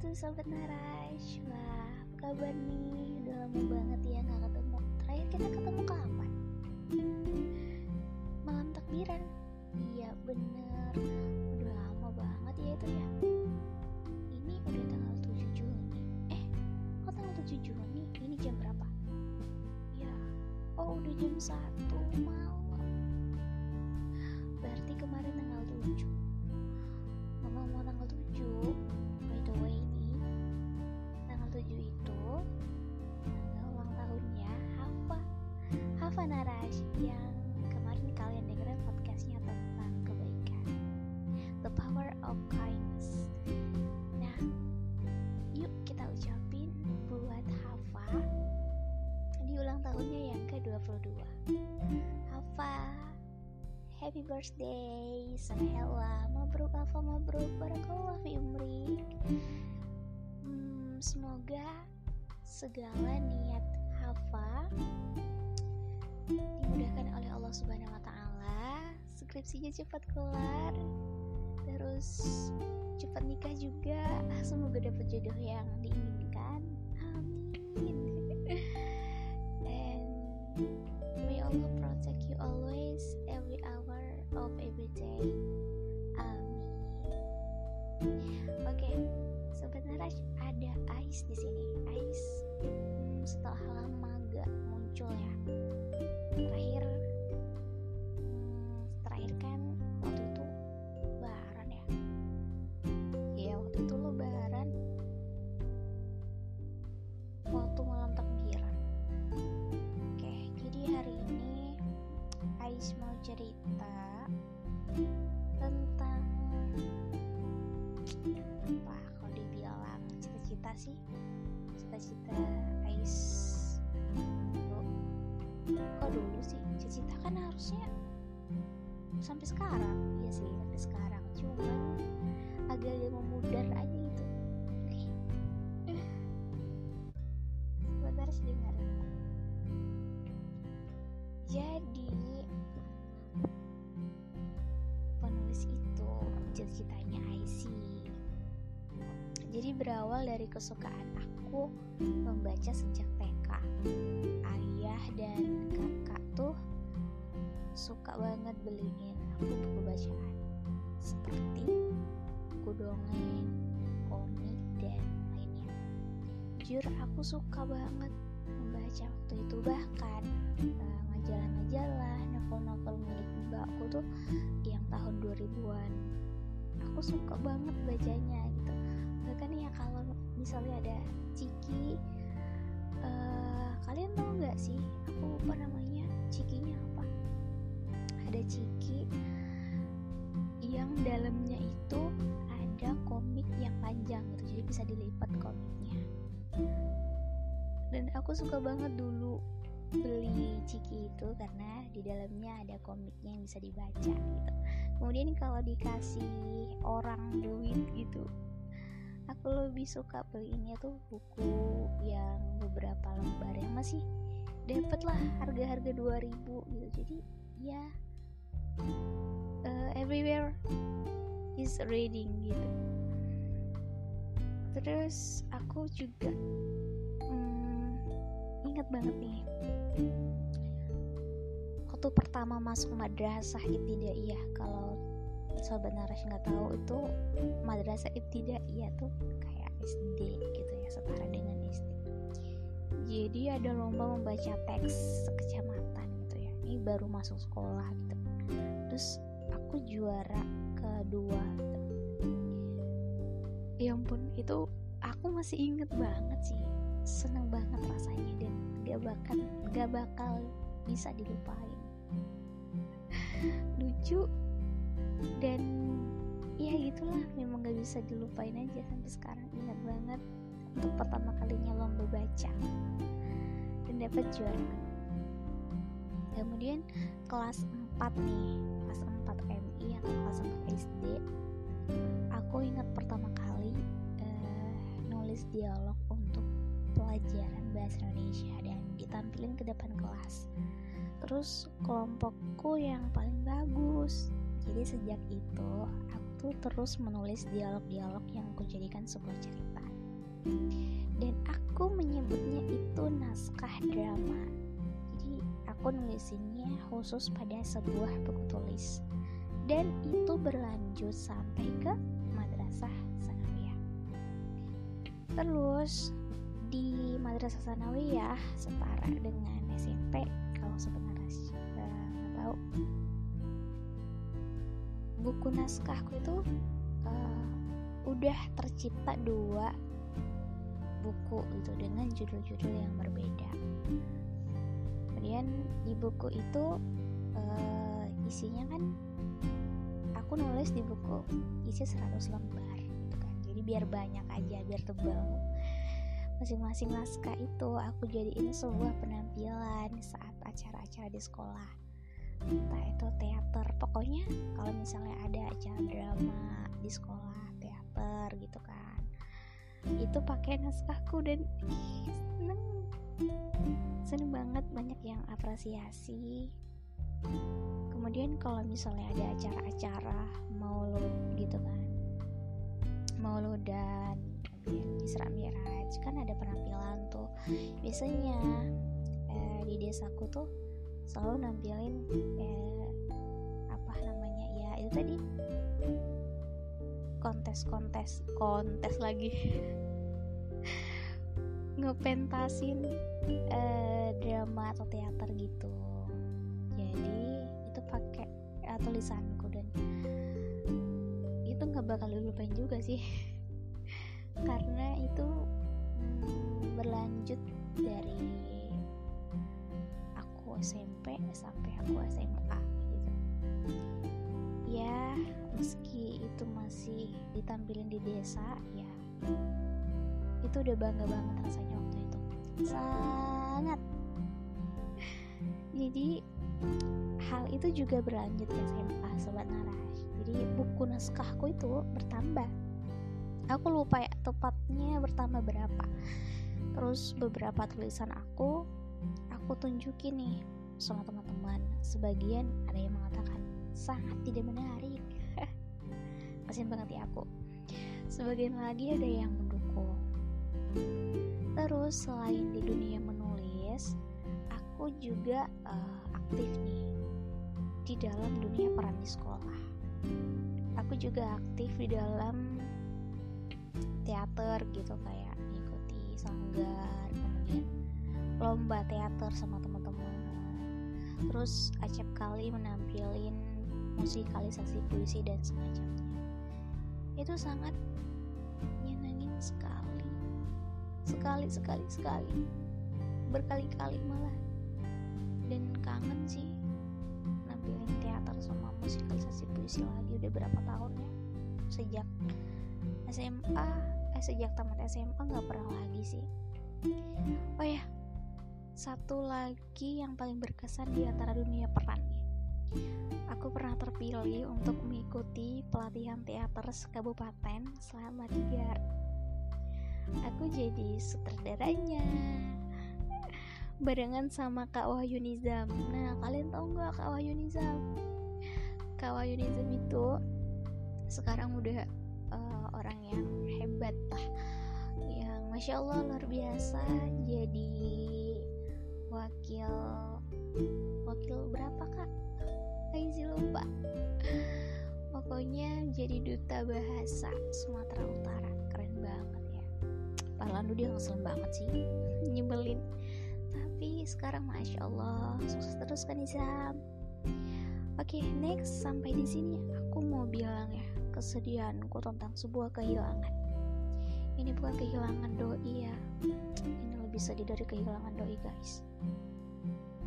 wabarakatuh Sobat Narash. Wah apa kabar nih? Udah lama banget ya gak ketemu. Terakhir kita ketemu kapan? Malam takbiran. Iya bener. Udah lama banget ya itu ya. Ini udah tanggal 7 Juni. Eh kok tanggal 7 Juni? Ini jam berapa? Ya Oh udah jam 1 malam. Berarti kemarin tanggal 7 ngomong-ngomong tanggal Hafa Narash yang kemarin kalian dengerin podcastnya tentang kebaikan? The power of kindness. Nah yuk kita ucapin buat Hafa di ulang tahunnya yang ke-22 Hafa Happy birthday. Samahela Mabruk Alfa Mabruk. Barakallah fi umrik hmm, Semoga segala niat Hafa dimudahkan oleh Allah Subhanahu wa taala, skripsinya cepat kelar. Terus cepat nikah juga. Semoga dapat jodoh yang diinginkan. Amin. And may Allah protect you always every hour of every day. Amin. Oke, sobat Narash, ada Ais di sini. Ais hmm, setelah lama kok dulu sih? Cita-cita kan harusnya sampai sekarang. Iya sih sampai sekarang. Cuman agak-agak memudar aja gitu. Sebentar sih dengar jadi penulis itu cita-citanya IC jadi berawal dari kesukaan aku membaca sejak TK ayah dan kakak tuh suka banget beliin aku buku bacaan. Seperti buku dongeng komik dan lainnya. Jujur aku suka banget membaca waktu itu. Bahkan eh, majalah-majalah novel-novel milik mbakku tuh yang tahun 2000-an aku suka banget bacanya gitu. Bahkan ya kalau misalnya ada Ciki eh, kalian tahu nggak sih aku lupa namanya? Cikinya apa? Ada Ciki yang dalamnya itu ada komik yang panjang gitu jadi bisa dilipat komiknya. Dan aku suka banget dulu beli ciki itu karena di dalamnya ada komiknya yang bisa dibaca gitu. Kemudian kalau dikasih orang duit gitu aku lebih suka beliinnya tuh buku yang beberapa lembar yang masih dapet lah harga-harga 2000 gitu. Jadi ya uh, everywhere is reading gitu. Terus aku juga hmm, ingat banget nih waktu pertama masuk madrasah ibtidaiyah kalau sobat naras nggak tahu itu madrasah ibtidaiyah tuh kayak SD gitu ya setara dengan SD jadi ada lomba membaca teks sekecamatan gitu ya ini baru masuk sekolah gitu. Terus aku juara kedua. Ya ampun itu aku masih inget banget sih seneng banget rasanya dan gak bakal gak bakal bisa dilupain. Lucu dan ya gitulah memang gak bisa dilupain aja sampai sekarang. Ingat banget untuk pertama kalinya lomba baca dan dapat juara. Kemudian kelas 4 nih kelas 4 MI atau kelas 4 SD aku ingat pertama kali uh, nulis dialog untuk pelajaran bahasa Indonesia dan ditampilin ke depan kelas. Terus kelompokku yang paling bagus jadi sejak itu aku terus menulis dialog-dialog yang aku jadikan sebuah cerita. Dan aku menyebutnya itu naskah drama. Jadi aku nulisinnya khusus pada sebuah buku tulis. Dan itu berlanjut sampai ke madrasah sanawiyah terus di madrasah sanawiyah setara dengan SMP kalau sebenarnya nggak tahu buku naskahku itu uh, udah tercipta dua buku itu dengan judul-judul yang berbeda. Kemudian di buku itu uh, isinya kan aku nulis di buku isi 100 lembar gitu kan. Jadi biar banyak aja biar tebal. Masing-masing naskah itu aku jadiin sebuah penampilan saat acara-acara di sekolah. Entah itu teater pokoknya misalnya ada acara drama di sekolah teater gitu kan. Itu pakai naskahku dan ih, seneng. Seneng banget banyak yang apresiasi. Kemudian kalau misalnya ada acara-acara maulud gitu kan maulud dan Isra Miraj kan ada penampilan tuh. Biasanya eh, di desaku tuh selalu nampilin eh, tadi. Kontes-kontes kontes lagi. Ngepentasin eh, drama atau teater gitu. Jadi itu pakai eh, tulisanku dan itu nggak bakal dilupain juga sih. Karena itu hmm, berlanjut dari aku SMP sampai aku SMA gitu ya meski itu masih ditampilin di desa ya. Itu udah bangga banget rasanya waktu itu. Sangat. Jadi hal itu juga berlanjut ke SMA sobat naras jadi buku naskahku itu bertambah. Aku lupa ya tepatnya bertambah berapa. Terus beberapa tulisan aku aku tunjukin nih sama teman-teman. Sebagian ada yang mengatakan sangat tidak menarik. Kasian banget ya aku. Sebagian lagi ada yang mendukung. Terus selain di dunia menulis aku juga uh, aktif nih di dalam dunia peran di sekolah. Aku juga aktif di dalam teater gitu kayak mengikuti sanggar kemudian lomba teater sama teman-teman. Terus acap kali menampilin musikalisasi puisi dan semacamnya. Itu sangat nyenengin sekali. Sekali sekali sekali. Berkali-kali malah. Dan kangen sih nampilin teater sama musikalisasi puisi lagi udah berapa tahun ya. Sejak SMA eh, sejak tamat SMA nggak pernah lagi sih. Oh ya satu lagi yang paling berkesan di antara dunia peran nih aku pernah terpilih untuk mengikuti pelatihan teater sekabupaten selama tiga. Aku jadi sutradaranya barengan sama Kak Wahyu Nizam. Nah kalian tahu nggak Kak Wahyu Nizam? Kak Wahyu Nizam itu sekarang udah uh, orang yang hebat lah yang masya Allah luar biasa jadi wakil wakil berapa kak sih lupa? Pokoknya jadi duta bahasa Sumatera Utara. Keren banget ya. Parlandu dia ngeselin banget sih. Nyebelin. Tapi sekarang masya Allah sukses terus kan Izam Oke, okay, next. Sampai di sini aku mau bilang ya kesedihanku tentang sebuah kehilangan. Ini bukan kehilangan doi ya. Ini lebih sedih dari kehilangan doi, guys.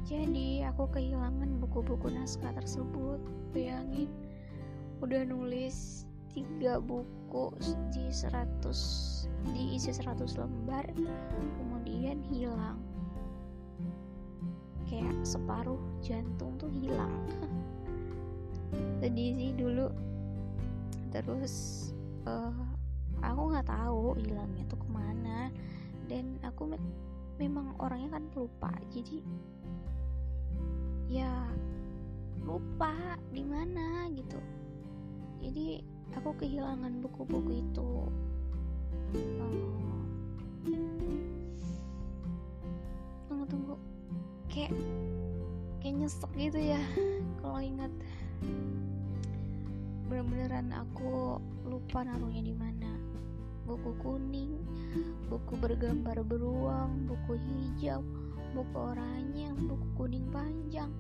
Jadi, aku kehilangan buku-buku naskah tersebut. Bayangin, udah nulis tiga buku di 100 diisi 100 lembar kemudian hilang. Kayak separuh jantung tuh hilang. Sedih sih dulu. Terus uh, aku nggak tahu hilangnya tuh ke mana. Dan aku me memang orangnya kan pelupa. Jadi ya lupa di mana gitu. Jadi aku kehilangan buku-buku itu. Uh, tunggu tunggu. Kayak kayak nyesek gitu ya kalau ingat. Bener-beneran aku lupa naruhnya di mana. Buku kuning buku bergambar beruang buku hijau buku oranye buku kuning panjang.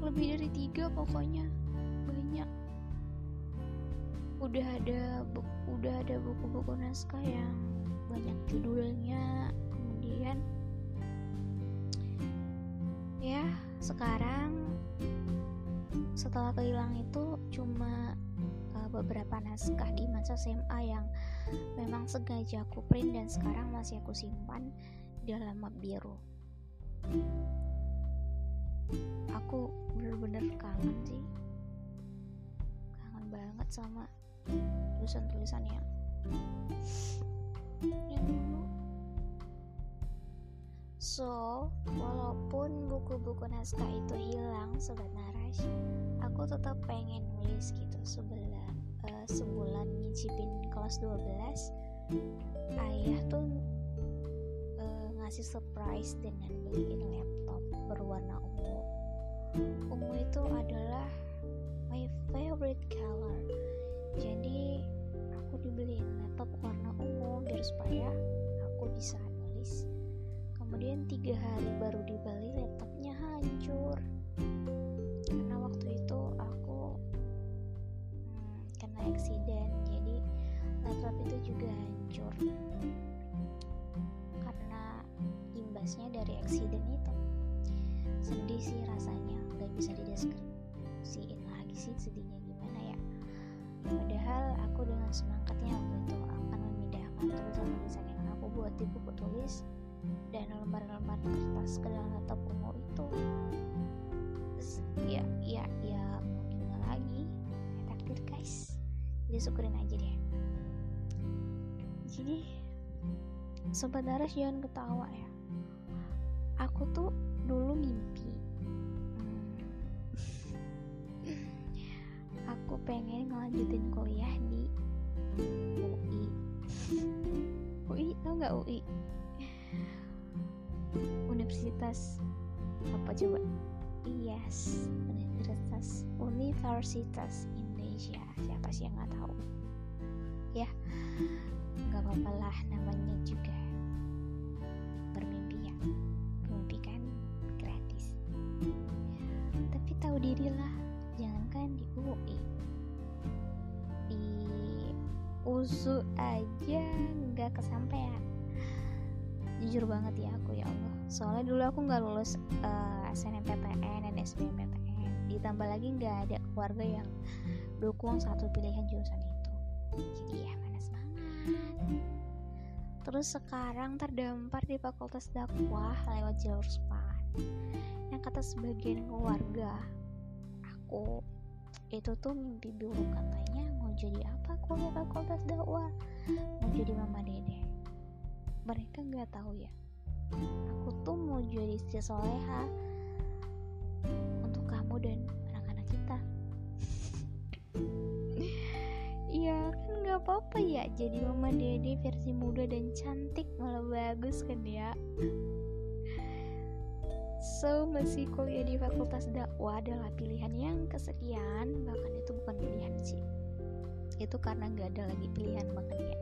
Lebih dari tiga pokoknya banyak. Udah ada udah ada buku-buku naskah yang banyak judulnya kemudian ya sekarang setelah kehilangan itu cuma uh, beberapa naskah di masa SMA yang memang sengaja aku print dan sekarang masih aku simpan di dalam map biru. Aku bener-bener kangen sih. Kangen banget sama tulisan-tulisan yang yang dulu so walaupun buku-buku naskah itu hilang sobat naras aku tetap pengen nulis gitu sebulan uh, sebulan nyicipin kelas 12 ayah tuh ngasih surprise dengan beliin laptop berwarna ungu. Ungu itu adalah my favorite color. Jadi aku dibeliin laptop warna ungu biar supaya aku bisa nulis. Kemudian tiga hari baru dibeli laptopnya hancur. Karena waktu itu aku hmm, kena accident. Jadi laptop itu juga hancur imbasnya dari accident itu. Sedih sih rasanya gak bisa dideskripsiin lagi sih sedihnya gimana ya. Padahal aku dengan semangatnya waktu itu akan memindahkan tulisan-tulisan yang aku buat di buku tulis dan lembar-lembar kertas ke dalam laptop ungu itu. Ya ya ya mau gimana lagi. Takdir guys. Jadi syukurin aja deh. Jadi sobat daras jangan ketawa ya aku tuh dulu mimpi. Hmm, aku pengen ngelanjutin kuliah di UI UI tau nggak UI Universitas apa coba? Yes Universitas Universitas Indonesia. Siapa sih yang nggak tahu? Ya nggak apa-apa lah namanya juga USU aja nggak kesampaian. Jujur banget ya aku ya Allah. Soalnya dulu aku nggak lulus uh, SNMPTN dan SBMPTN ditambah lagi nggak ada keluarga yang dukung satu pilihan jurusan itu. Jadi ya mana semangat terus sekarang terdampar di fakultas dakwah lewat jalur SPAN. Yang kata sebagian keluarga aku itu tuh mimpi buruk katanya mau jadi apa kuliah fakultas dakwah. Mau jadi mama dede. Mereka nggak tahu ya. Aku tuh mau jadi istri soleha untuk kamu dan anak-anak kita. Iya kan nggak apa-apa ya jadi mama dede versi muda dan cantik. Malah bagus kan ya. So, masih kuliah di fakultas dakwah adalah pilihan yang kesekian. Bahkan itu bukan pilihan sih Itu karena nggak ada lagi pilihan makanya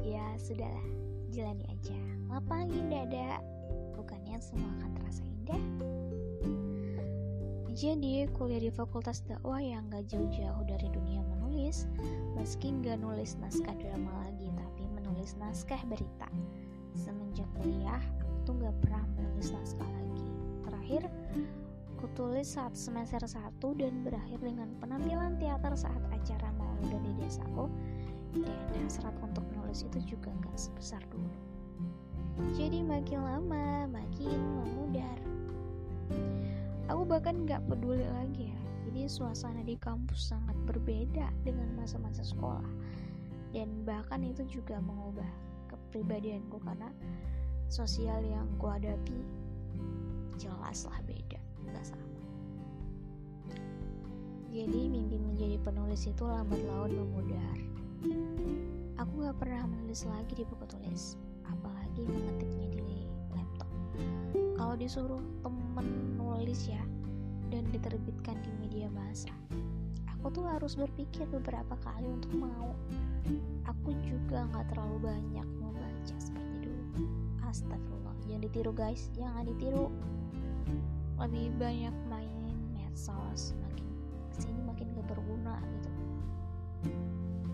Ya, sudahlah. Jalani aja. Lapang indah ada bukannya semua akan terasa indah? Jadi kuliah di fakultas dakwah yang gak jauh-jauh dari dunia menulis meski gak nulis naskah drama lagi tapi menulis naskah berita. Semenjak kuliah aku tuh gak pernah menulis naskah lagi. Terakhir aku tulis saat semester 1 dan berakhir dengan penampilan teater saat acara mauludan di desaku. Dan hasrat untuk menulis itu juga nggak sebesar dulu. Jadi makin lama makin memudar. Aku bahkan nggak peduli lagi ya. Jadi suasana di kampus sangat berbeda dengan masa-masa sekolah. Dan bahkan itu juga mengubah kepribadianku karena sosial yang ku hadapi jelaslah beda nggak sama. Jadi mimpi menjadi penulis itu lambat laun memudar. Aku gak pernah menulis lagi di buku tulis apalagi mengetiknya di laptop. Kalau disuruh temen nulis ya dan diterbitkan di media massa aku tuh harus berpikir beberapa kali untuk mau. Aku juga nggak terlalu banyak membaca seperti dulu. Astagfirullah jangan ditiru guys. Jangan ditiru lebih banyak main medsos makin ke sini makin gak berguna gitu.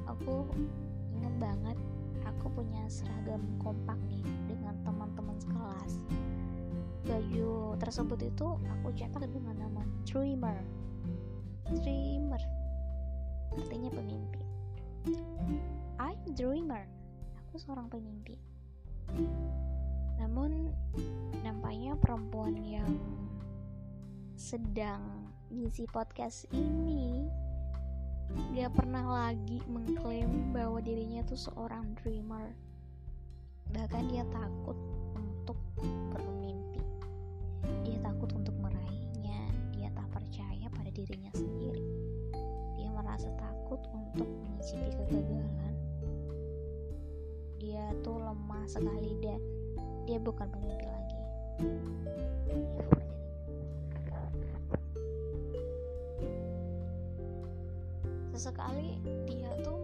Aku ingat banget aku punya seragam kompak nih dengan teman-teman sekelas. Baju tersebut itu aku cetak dengan nama dreamer dreamer artinya pemimpi I'm dreamer. Aku seorang pemimpi namun nampaknya perempuan yang sedang ngisi podcast ini gak pernah lagi mengklaim bahwa dirinya tuh seorang dreamer. Bahkan dia takut untuk bermimpi. Dia takut untuk meraihnya. Dia tak percaya pada dirinya sendiri. Dia merasa takut untuk mencicipi kegagalan. Dia tuh lemah sekali dan dia bukan pemimpi lagi sesekali dia tuh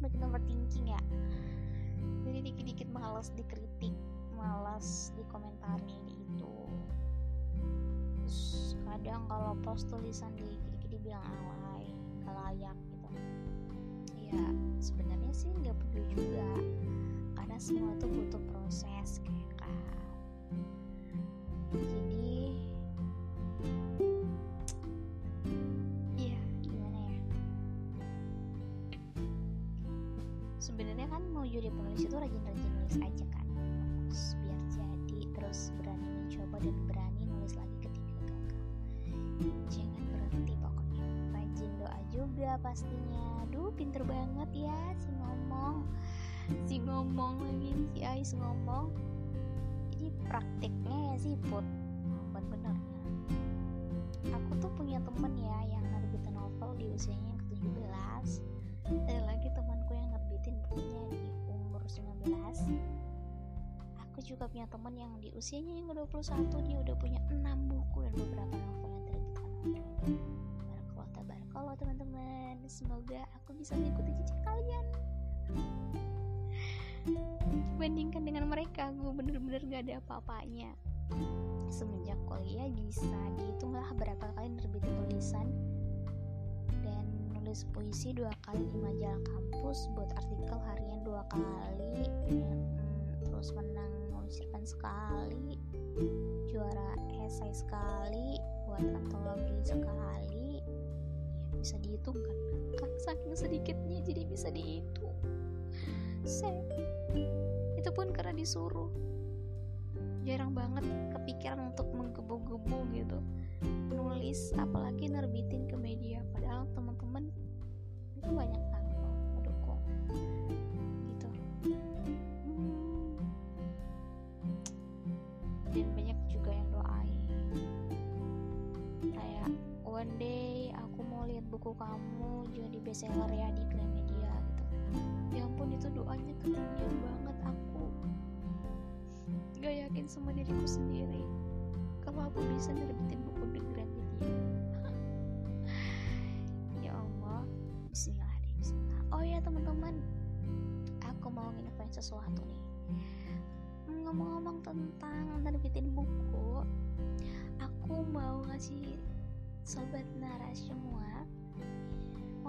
semakin overthinking ya. Jadi dikit-dikit malas dikritik malas dikomentari di itu. Terus kadang kalau post tulisan dikit-dikit dibilang alay gak layak gitu. Ya sebenarnya sih nggak perlu juga. Karena semua tuh butuh proses kayak kan. Jadi penulis itu rajin-rajin nulis aja kan. Terus biar jadi terus berani mencoba dan berani nulis lagi ketika gagal. Jangan berhenti pokoknya. Rajin doa juga pastinya. Duh pinter banget ya si ngomong. Si ngomong lagi si Ais ngomong. Jadi prakteknya ya sih put buat benernya aku tuh punya temen ya yang nerbitin novel di usianya juga punya temen yang di usianya yang ke-21 dia udah punya 6 buku dan beberapa novel yang terbitkan online Barakallah tabarakallah teman-teman. Semoga aku bisa mengikuti jejak kalian. Dibandingkan dengan mereka Gue bener-bener gak ada apa-apanya. Semenjak kuliah bisa dihitunglah berapa kali nerbitin tulisan. Dan nulis puisi dua kali di majalah kampus Buat artikel harian dua kali. Hmm, Terus menang cerpen sekali. Juara esai sekali Buat antologi sekali. Bisa dihitung kan kan saking sedikitnya jadi bisa dihitung. Set. itu pun karena disuruh. Jarang banget kepikiran untuk menggebu-gebu gitu. Nulis apalagi nerbitin ke media. Padahal teman-teman itu banyak buku kamu jadi bestseller ya di Gramedia gitu. Ya ampun itu doanya ketinggian banget. Aku gak yakin sama diriku sendiri. Kalau aku bisa nerbitin buku di Gramedia. Ya Allah. Bismillah deh Bismillah. Oh ya teman-teman. Aku mau nginfoin sesuatu nih. Ngomong-ngomong tentang nerbitin buku aku mau ngasih sobat naras semua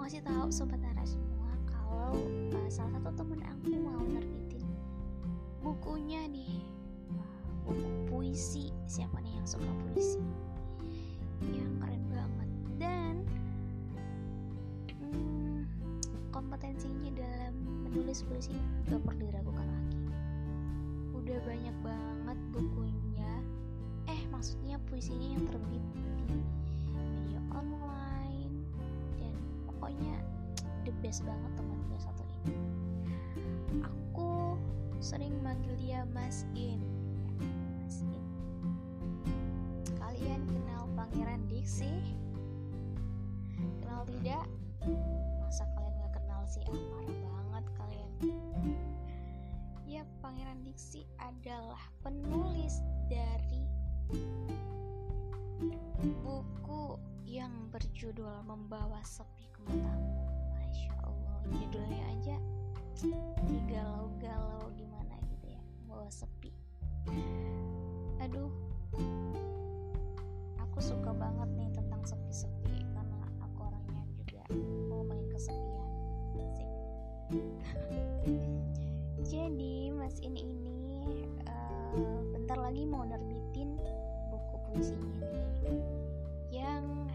mau ngasih tahu sobat naras semua kalau uh, salah satu temen aku mau nerbitin bukunya nih. Wow, buku puisi. Siapa nih yang suka puisi? Yang keren banget. Dan hmm, kompetensinya dalam menulis puisi gak perlu diragukan lagi. Udah banyak banget bukunya. Eh maksudnya puisinya yang terbit di media online pokoknya the best banget teman gue satu ini. Aku sering manggil dia Mas In. Mas In. Kalian kenal Pangeran Diksi kenal tidak? Masa kalian gak kenal sih? Ah banget kalian. Ya Pangeran Diksi adalah penulis dari berjudul Membawa Sepi ke Matamu. Masya Allah judulnya aja galau-galau gimana gitu ya Membawa sepi. Aduh aku suka banget nih tentang sepi-sepi karena aku orangnya juga ngomongin kesepian. Sih jadi mas ini ini uh, bentar lagi mau nerbitin buku puisinya nih yang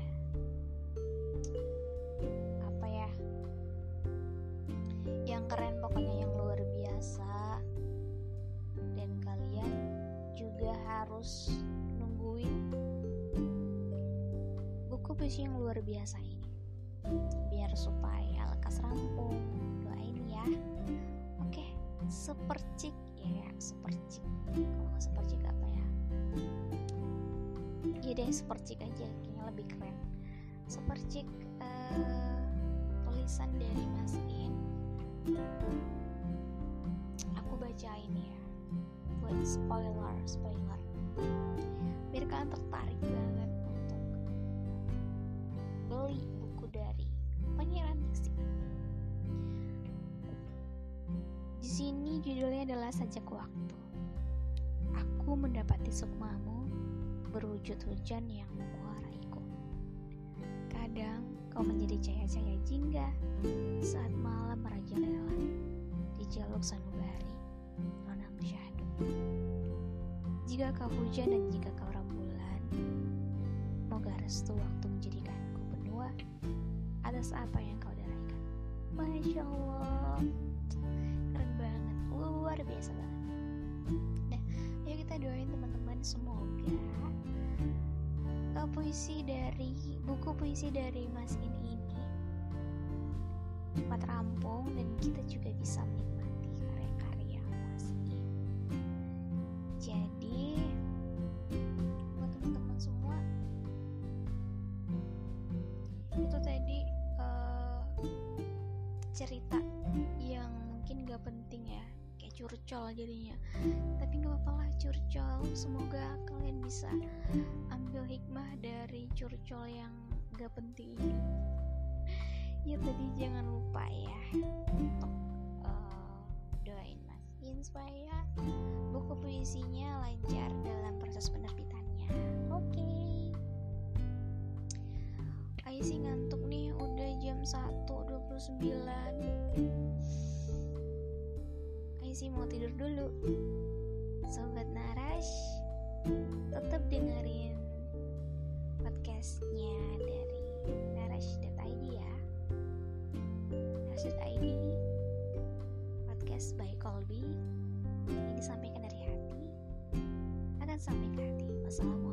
puisi yang luar biasa ini. Biar supaya lekas rampung. Doain ya. Oke sepercik ya sepercik. Kalau nggak sepercik apa ya? Ya deh sepercik aja. Kayaknya lebih keren. Sepercik uh, tulisan dari Mas In. Aku bacain ya. Buat spoiler spoiler. Biar kalian tertarik judulnya adalah sajak waktu. Aku mendapati sukmamu berwujud hujan yang menguaraiku. Kadang kau menjadi cahaya-cahaya jingga saat malam merajalela di jaluk sanubari nonang syahdu jika kau hujan dan jika kau rembulan moga restu waktu menjadikanku benua atas apa yang kau daraikan. Masya Allah biasa banget nah ayo kita doain teman-teman semoga uh, puisi dari buku puisi dari Mas ini ini cepat rampung dan kita juga bisa menikmati jadinya. Tapi gak apa-apa lah curcol. Semoga kalian bisa ambil hikmah dari curcol yang gak penting. Ini ya tadi jangan lupa ya untuk uh, doain Mas supaya buku puisinya lancar dalam proses penerbitannya. Oke. Okay. Ayo sih ngantuk nih. Udah jam 1.29 Sih mau tidur dulu. Sobat Narash Tetap dengerin podcastnya dari narash.id ya. Narash.id podcast by Colby. Ini disampaikan dari hati akan sampai ke hati. Wassalamualaikum